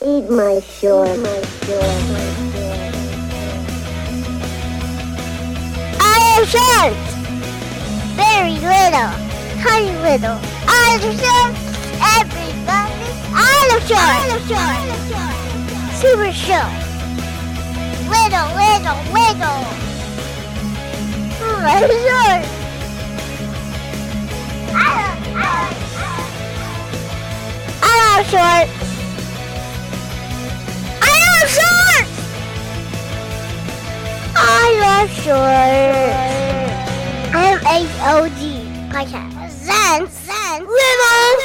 Eat my shore, my shore, my shore. I short. Very little, tiny little. I short. Everybody, I short. I short. Super short. Little, little, little. Am short. I am, I am, I am. I am short. I am short. I am H-O-G. Podcast. Zen, Zen, little,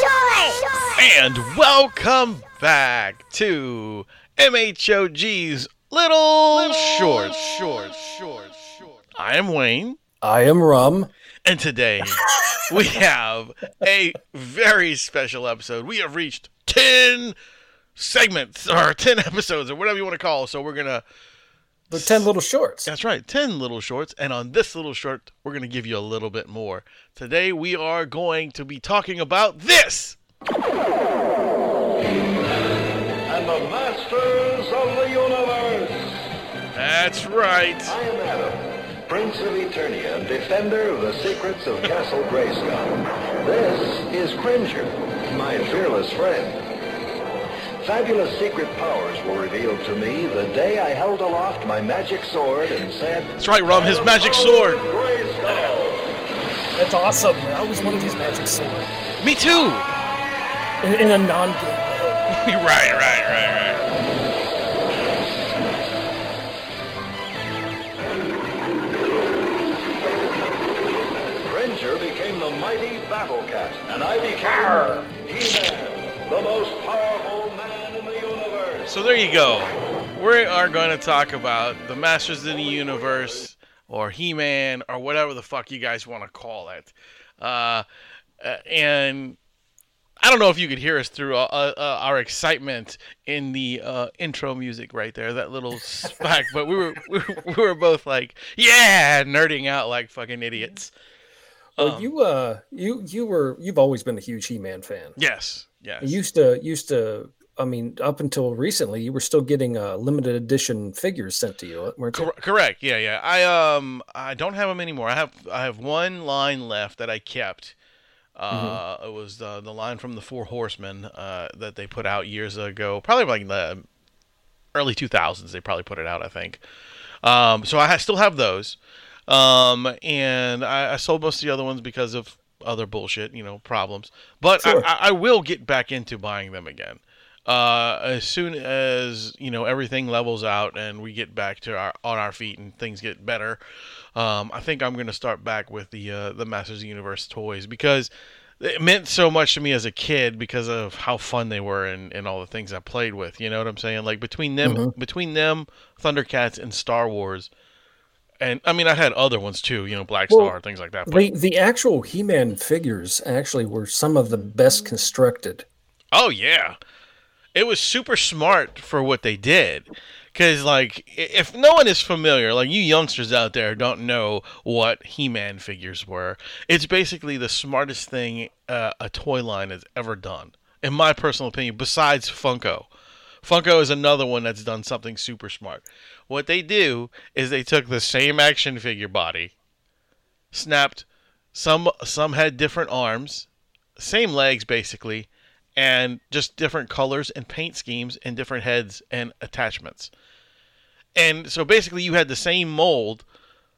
short. And welcome back to MHOG's Little Short, Short, Short, Short. I am Wayne, I am Rum. and today we have a very special episode. We have reached 10 segments, or 10 episodes, or whatever you want to call it. So we're going to, The ten little shorts. that's right, 10 little shorts. And on this little short, we're going to give you a little bit more. Today we are going to be talking about this. and the masters of the universe. That's right. I am Adam, Prince of Eternia and defender of the secrets of Castle Grayskull. This is Cringer, my fearless friend. Fabulous secret powers were revealed to me the day I held aloft my magic sword and said, That's right, Rum, his magic sword. That's awesome. I always wanted his magic sword Me too. in, in a non-game way. right, right, right, right. Cringer became the mighty Battle Cat, and I became He-Man, the most powerful So there you go. We are going to talk about the Masters of the Universe, or He-Man, or whatever the fuck you guys want to call it. Uh, uh, and I don't know if you could hear us through uh, uh, our excitement in the uh, intro music right there, that little spike. But we were, we were we were both like, yeah, nerding out like fucking idiots. Well, Um, you uh, you you were you've always been a huge He-Man fan. Yes, yes. You used to used to. I mean, up until recently, you were still getting uh, limited edition figures sent to you, weren't you? Correct. Yeah, yeah. I um I don't have them anymore. I have I have one line left that I kept. Uh, It was the the line from the Four Horsemen uh, that they put out years ago, probably like the early two thousands. They probably put it out, I think. Um, so I still have those, um, and I, I sold most of the other ones because of other bullshit, you know, problems. But Sure. I, I will get back into buying them again uh, as soon as you know everything levels out and we get back to our on our feet and things get better, um, I think I'm going to start back with the uh, the Masters of the Universe toys because it meant so much to me as a kid because of how fun they were and, and all the things I played with. You know what I'm saying? Like between them, between them, Thundercats and Star Wars, and I mean I had other ones too. You know, Black Well, Star, things like that. But, The the actual He-Man figures actually were some of the best constructed. Oh yeah, it was super smart for what they did. Cause like, if no one is familiar, like you youngsters out there don't know what He-Man figures were, it's basically the smartest thing uh, a toy line has ever done, in my personal opinion. Besides Funko, Funko is another one that's done something super smart. What they do is they took the same action figure body, snapped some some had different arms, same legs basically, and just different colors and paint schemes and different heads and attachments. And so basically you had the same mold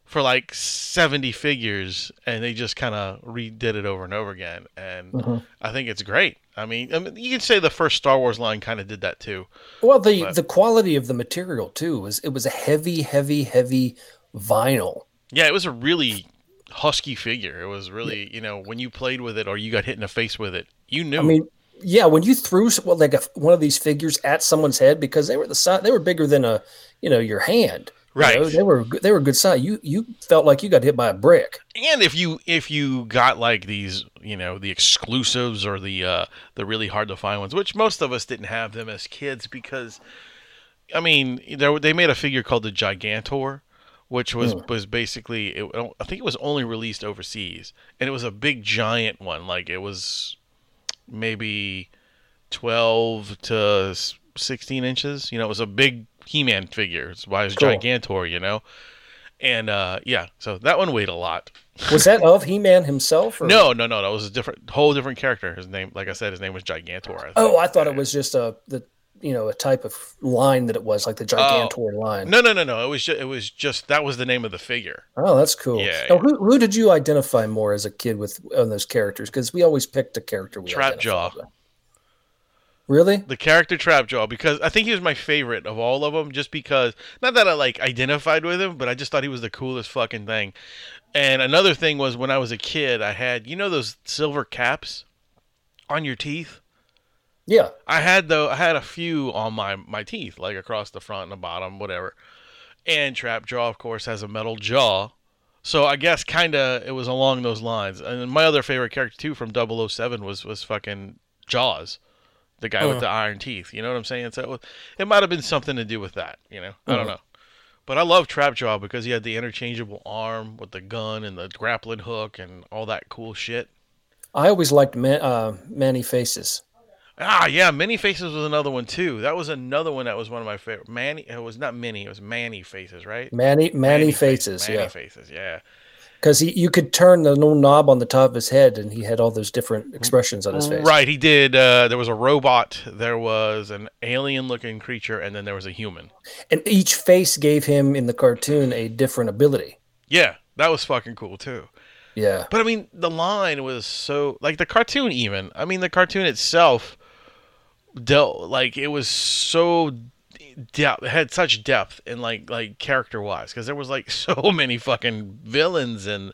for like 70 figures and they just kind of redid it over and over again and mm-hmm. I think it's great. I mean, I mean, you could say the first Star Wars line kind of did that too. Well, the But- the quality of the material too was it was a heavy, heavy, heavy vinyl. Yeah, it was a really husky figure. It was really, you know, when you played with it or you got hit in the face with it, you knew. I mean, yeah, when you threw well, like a, one of these figures at someone's head because they were the size, they were bigger than a, you know, your hand. you Right. know, they were good- they were good size. You you felt like you got hit by a brick. and if you if you got like these you know the exclusives or the uh the really hard to find ones which most of us didn't have them as kids because i mean there, they made a figure called the gigantor which was was basically it, i think it was only released overseas and it was a big giant one like it was maybe 12 to 16 inches. You know, it was a big He-Man figure. It's why it's Cool. Gigantor. You know, and uh, yeah, so that one weighed a lot. Was that of He Man himself? Or? No, no, no, that was a different, whole different character. His name, like I said, his name was Gigantor. I. Oh, I thought it was just a the you know a type of line that it was like the oh. Gigantor line. Oh. No, no, no, no. It was just, it was just that was the name of the figure. Oh, that's cool. Yeah, Now, yeah. who, who did you identify more as a kid with on those characters? Because we always picked a character. We Trapjaw. identified with. Really? the character trap jaw because I think he was my favorite of all of them. Just because, not that I like identified with him, but I just thought he was the coolest fucking thing. And another thing was when I was a kid, I had you know those silver caps on your teeth. Yeah. I had though I had a few on my my teeth, like across the front and the bottom, whatever. And trap jaw, of course, has a metal jaw. So I guess kind of it was along those lines. And my other favorite character too from 007 was was fucking Jaws, the guy Uh. with the iron teeth. You know what I'm saying? So it, was- it might have been something to do with that. You know, I don't Uh. know. But I love Trapjaw because he had the interchangeable arm with the gun and the grappling hook and all that cool shit. I always liked Man, uh, Manny Faces. Ah, yeah, Many Faces was another one too. That was another one that was one of my favorite. Manny, it was not Many, it was Manny Faces, right? Manny Manny, Faces, Manny yeah. Faces, yeah. Because he you could turn the little knob on the top of his head, and he had all those different expressions on his face. Right, he did. Uh, there was a robot, there was an alien-looking creature, and then there was a human. And each face gave him in the cartoon a different ability. Yeah, that was fucking cool too. Yeah. But I mean, the line was so like the cartoon. Even I mean, the cartoon itself dealt like it was so depth it had such depth and like like character wise because there was like so many fucking villains and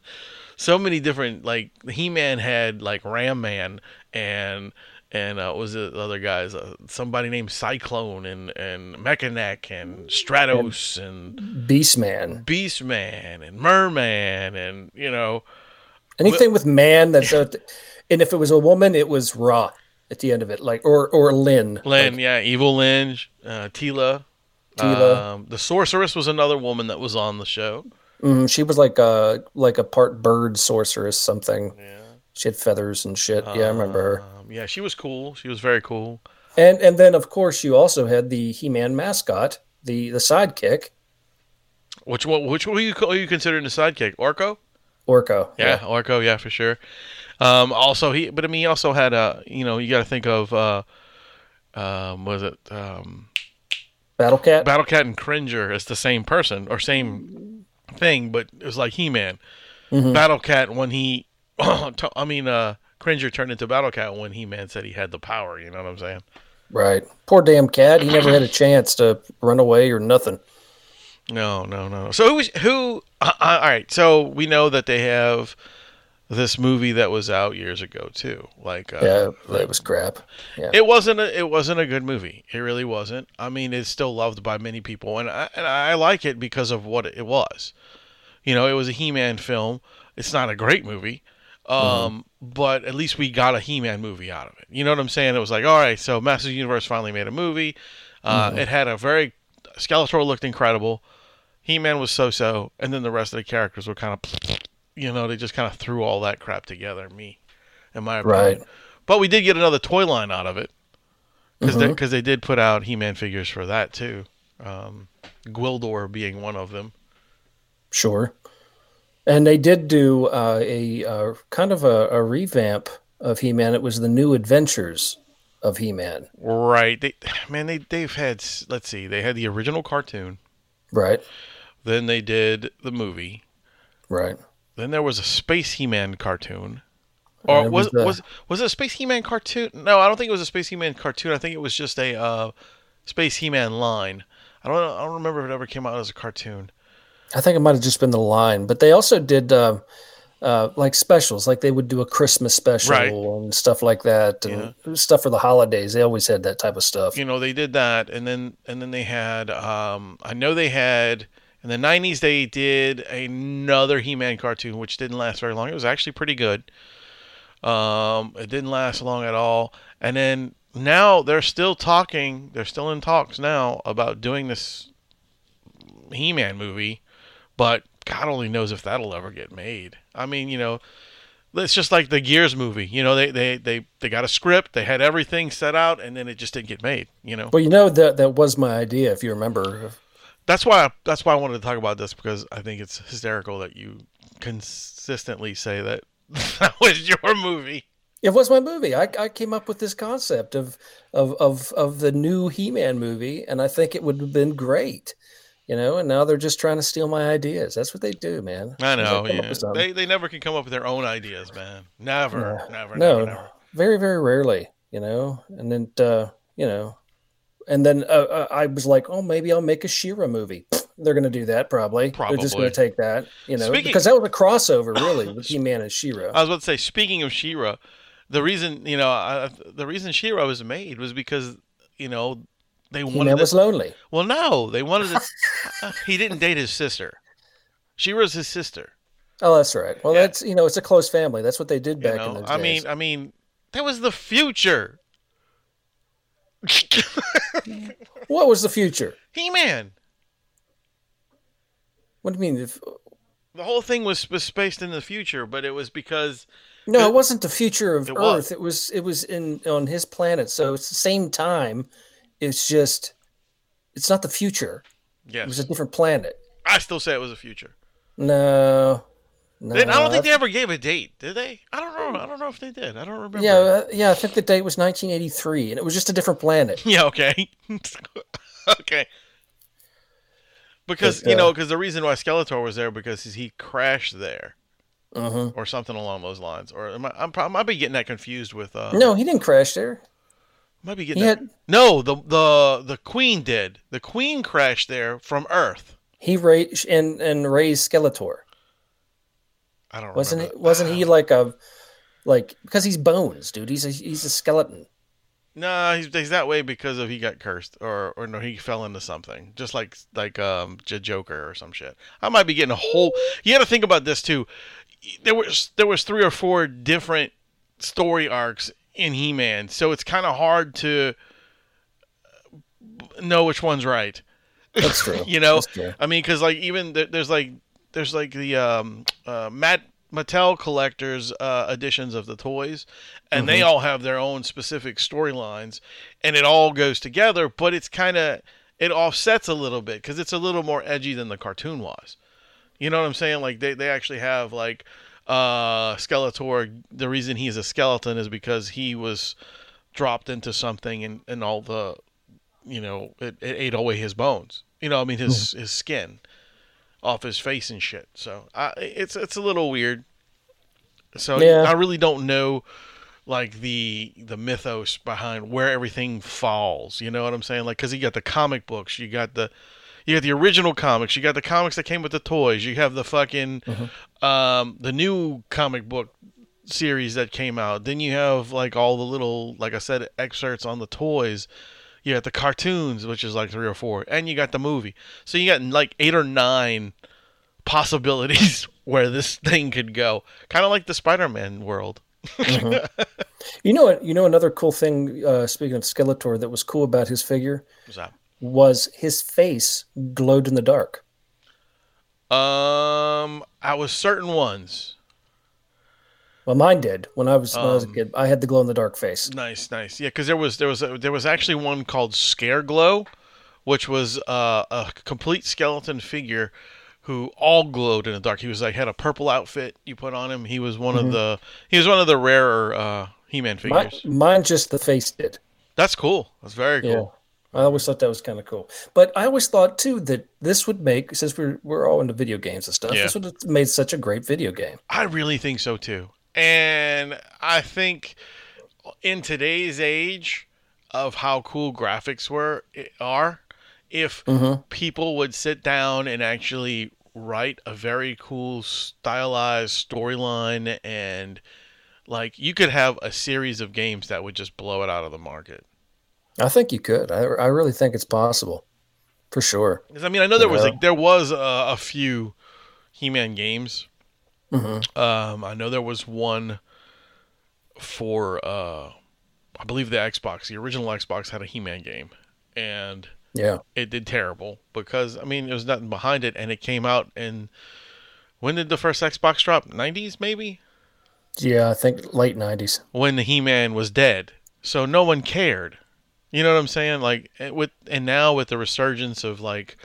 so many different like He-Man had like Ram Man and and uh, what was the other guys uh, somebody named Sy-Klone and and Mekaneck and Stratos and Beastman. Beastman and Merman and you know Anything with man that's a, and if it was a woman, it was Ra at the end of it, like or or Lynn. Lynn, Like, yeah, Evil Lynn, uh, Teela. Teela. Um, the sorceress was another woman that was on the show. mm, she was like a like a part bird sorceress, something. Yeah. She had feathers and shit. yeah, I remember her. Um, yeah, she was cool. She was very cool. And and then of course you also had the He-Man mascot, the the sidekick, Which one? Which are you, are you considering the sidekick? Orko? Orko. Yeah, Orko. Yeah, for sure. Um, also, he, but I mean, he also had a. You know, you got to think of. Uh, um, was it um, Battle Cat. Battle Cat and Cringer as the same person or same thing, but it was like He Man. Battle Cat when he, I mean, uh, Cringer turned into Battle Cat when He Man said he had the power. You know what I'm saying? right. Poor damn cat. He never had a chance to run away or nothing. No, no, no. So who was who? Uh, uh, all right. So we know that they have this movie that was out years ago too. Like, uh, Yeah, that was crap. Yeah. it wasn't a, it wasn't a good movie. It really wasn't. I mean, it's still loved by many people, and I, and I like it because of what it was. You know, it was a He-Man film. It's not a great movie, um, but at least we got a He-Man movie out of it. You know what I'm saying? It was like, all right, so Masters of Universe finally made a movie. Uh, It had a very Skeletor looked incredible. He-Man was so-so, and then the rest of the characters were kind of, you know, they just kind of threw all that crap together. Me, in my opinion. Right. But we did get another toy line out of it because Mhm. they, they did put out He-Man figures for that too. Um, Gwildor being one of them. Sure. And they did do uh, a uh, kind of a, a revamp of He-Man. It was the New Adventures of He-Man. Right. They, man, they they've had. Let's see. They had the original cartoon. Right. Then they did the movie. Right. Then there was a Space He-Man cartoon. Uh, Or was was was was it a Space He-Man cartoon? No, I don't think it was a Space He-Man cartoon. I think it was just a uh, Space He-Man line. I don't I don't remember if it ever came out as a cartoon. I think it might have just been the line, but they also did uh, uh, like specials, like they would do a Christmas special Right. and stuff like that, and stuff for the holidays. They always had that type of stuff. you know they did that and then and then they had um i know they had in the 90s they did another he-man cartoon which didn't last very long it was actually pretty good um it didn't last long at all and then now they're still talking they're still in talks now about doing this he-man movie but god only knows if that'll ever get made i mean you know It's just like the Gears movie. You know, they they they they got a script, they had everything set out, and then it just didn't get made. You know, Well, you know that that was my idea, if you remember. That's why that's why I wanted to talk about this because I think it's hysterical that you consistently say that that was your movie. It was my movie. I, I came up with this concept of, of of of the new He-Man movie, and I think it would have been great. You know, and now they're just trying to steal my ideas. That's what they do, man. I As soon as know. Yeah. They they never can come up with their own ideas, man. Never, No. never, no, never, never. very very rarely. You know, and then uh, you know, and then uh, uh, I was like, oh, maybe I'll make a She-Ra movie. They're going to do that probably. They're just going to take that, you know, Speaking- because that was a crossover really with He-Man and She-Ra. I was about to say, speaking of She-Ra, the reason you know I, the reason She-Ra was made was because you know they wanted. He-Man to- was lonely. well, no, they wanted. To, uh, he didn't date his sister. She-Ra's his sister. Oh, that's right. Well, Yeah. that's you know, it's a close family. That's what they did You back in know, those I days. mean, I mean, that was the future. what was the future? He Man. What do you mean? If, The whole thing was, was spaced in the future, but it was because no, It- it wasn't the future of it Earth. was. It was it was in on his planet. So it's the same time. It's just it's not the future. Yeah, it was a different planet. I still say it was a future. No. No, I don't think they ever gave a date, did they? I don't know. I don't know if they did. I don't remember. Yeah, uh, yeah. I think the date was 1983, and it was just a different planet. Yeah, okay. okay. Because, But, you know, uh, because the reason why Skeletor was there because he crashed there uh-huh. or something along those lines. Or am I, I'm probably might be getting that confused with uh No, he didn't crash there. might be getting He that. had No, the the the Queen did. The Queen crashed there from Earth. he raised and and raised Skeletor. I don't Wasn't remember. he? Wasn't he like a like because he's bones, dude? He's a he's a skeleton. No, he's, he's that way because of he got cursed or or no, he fell into something. Just like like um J- Joker or some shit. I might be getting a whole. You got to think about this too. There was there was three or four different story arcs in He-Man, so it's kind of hard to know which one's right. That's true. You know, true. I mean, because like even there, there's like there's like the um uh Matt Mattel collectors uh, editions of the toys, and they all have their own specific storylines, and it all goes together. But it's kind of it offsets a little bit because it's a little more edgy than the cartoon was. You know what I'm saying? Like they they actually have like uh Skeletor. The reason he's a skeleton is because he was dropped into something and and all the you know it, it ate away his bones. You know, I mean his his skin off his face and shit. So I, it's it's a little weird. So Yeah. I really don't know like the the mythos behind where everything falls. You know what I'm saying? Like because you got the comic books, you got the you got the original comics, you got the comics that came with the toys, you have the fucking um the new comic book series that came out. Then you have like all the little, like I said, excerpts on the toys. You got the cartoons, which is like three or four, and you got the movie. So you got like eight or nine possibilities where this thing could go. Kind of like the Spider-Man world. You know what? You know another cool thing. Uh, speaking of Skeletor, that was cool about his figure What's that? was his face glowed in the dark. Um, I was certain ones. Well, mine did when I was when I was a Um, kid. I had the glow in the dark face. Nice, nice. Yeah, because there was there was a, there was actually one called Scare Glow, which was uh, a complete skeleton figure who all glowed in the dark. He was like had a purple outfit you put on him. He was one of the he was one of the rarer uh, He-Man Mine, figures. mine just the face did. That's cool. That's very cool. Yeah. I always thought that was kind of cool. But I always thought too that this would make since we're we're all into video games and stuff, Yeah. this would have made such a great video game. I really think so too. And I think in today's age of how cool graphics were are, if mm-hmm. people would sit down and actually write a very cool stylized storyline and like you could have a series of games that would just blow it out of the market. I think you could. I, I really think it's possible, for sure. I mean, I know there was Yeah. like there was a, a few He-Man games. Mhm. Um, I know there was one for uh, I believe the Xbox. The original Xbox had a He-Man game, and Yeah. it did terrible because I mean there was nothing behind it, and it came out in when did the first Xbox drop? Nineties maybe. Yeah, I think late '90s. when the He-Man was dead. So no one cared. You know what I'm saying? Like eh, with and now with the resurgence of like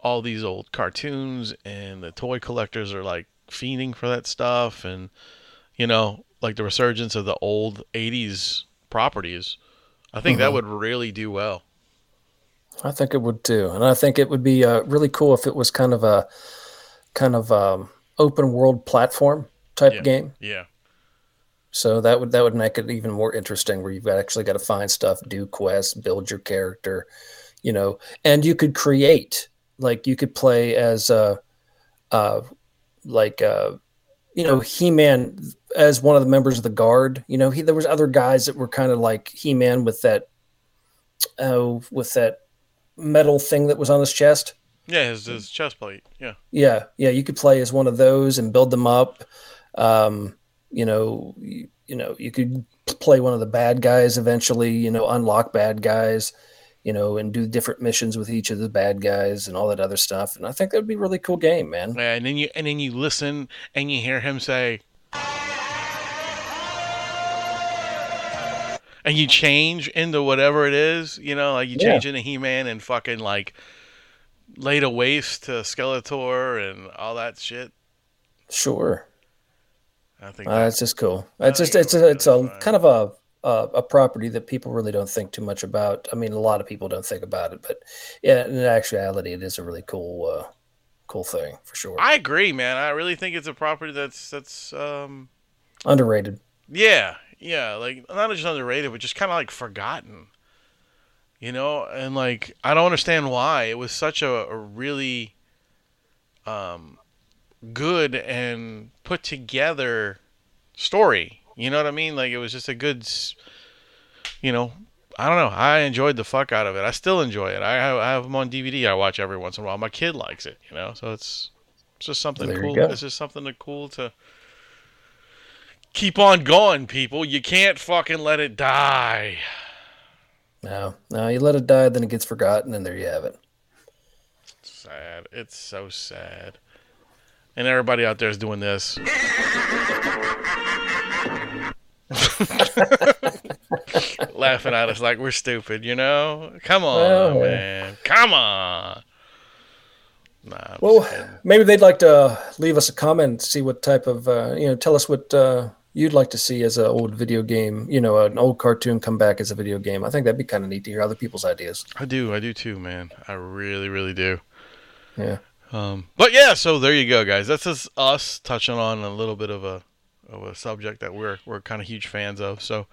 all these old cartoons and the toy collectors are like fiending for that stuff and you know, like the resurgence of the old 80s properties. I think that would really do well. I think it would too, and I think it would be uh, really cool if it was kind of a kind of um, open world platform type Yeah. game. Yeah. So that would that would make it even more interesting, where you've actually got to find stuff, do quests, build your character, you know, and you could create like you could play as uh, uh, like uh, you know, He Man as one of the members of the guard. You know, he there was other guys that were kind of like He Man with that, oh, with that metal thing that was on his chest. Yeah, his, his chest plate. Yeah. Yeah, yeah, you could play as one of those and build them up. Um, you know, you, you know, you could play one of the bad guys eventually. You know, unlock bad guys. You know, and do different missions with each of the bad guys and all that other stuff. And I think that would be a really cool game, man. Yeah, and then you and then you listen and you hear him say and you change into whatever it is, you know, like you Yeah. change into He-Man and fucking like laid a waste to Skeletor and all that shit. Sure, I think uh, that- it's just cool. It's just it's a it's a really fun. kind of a, a a property that people really don't think too much about. I mean, a lot of people don't think about it, but yeah, in actuality, it is a really cool uh, cool thing for sure. I agree, man. I really think it's a property that's that's um Underrated. Yeah, yeah, like not just underrated, but just kind of like forgotten. You know, and like I don't understand why it was such a, a really um good and put together story. You know what I mean? Like it was just a good, you know. I don't know. I enjoyed the fuck out of it. I still enjoy it. I have, I have them on DVD. I watch every once in a while. My kid likes it, you know. So it's it's just something There cool. go. It's just something to cool to keep on going, people. You can't fucking let it die. No, no, you let it die, then it gets forgotten, and there you have it. Sad. It's so sad. And everybody out there is doing this. Laughing at us like we're stupid, you know? Come on, Well, man. Come on. Nah, Well, maybe they'd like to leave us a comment, see what type of, uh, you know, tell us what uh, you'd like to see as an old video game, you know, an old cartoon come back as a video game. I think that'd be kind of neat to hear other people's ideas. I do. I do too, man. I really, really do. Yeah. Um, but yeah, so there you go, guys. That's just us touching on a little bit of a of a subject that we're we're kind of huge fans of. So,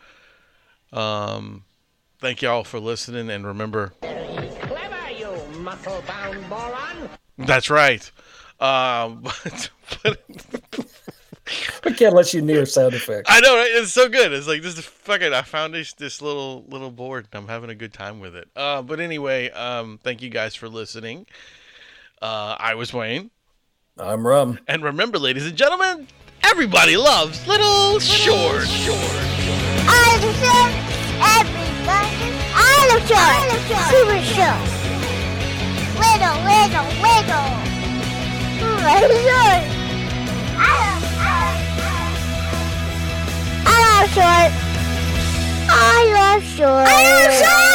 um, thank y'all for listening, and remember, Clever, you muscle-bound moron! that's right. Um, but, but We can't let you near sound effects. I know right? it's so good. It's like this is fucking. I found this this little little board. and I'm having a good time with it. Uh, but anyway, um, thank you guys for listening. Uh, I was Wayne. I'm Rum. And remember, ladies and gentlemen, everybody loves little short. I love short. Everybody. I love short. Super short. Wiggle, wiggle, wiggle. Little short. I love, I love, I love short. I love short. I love short.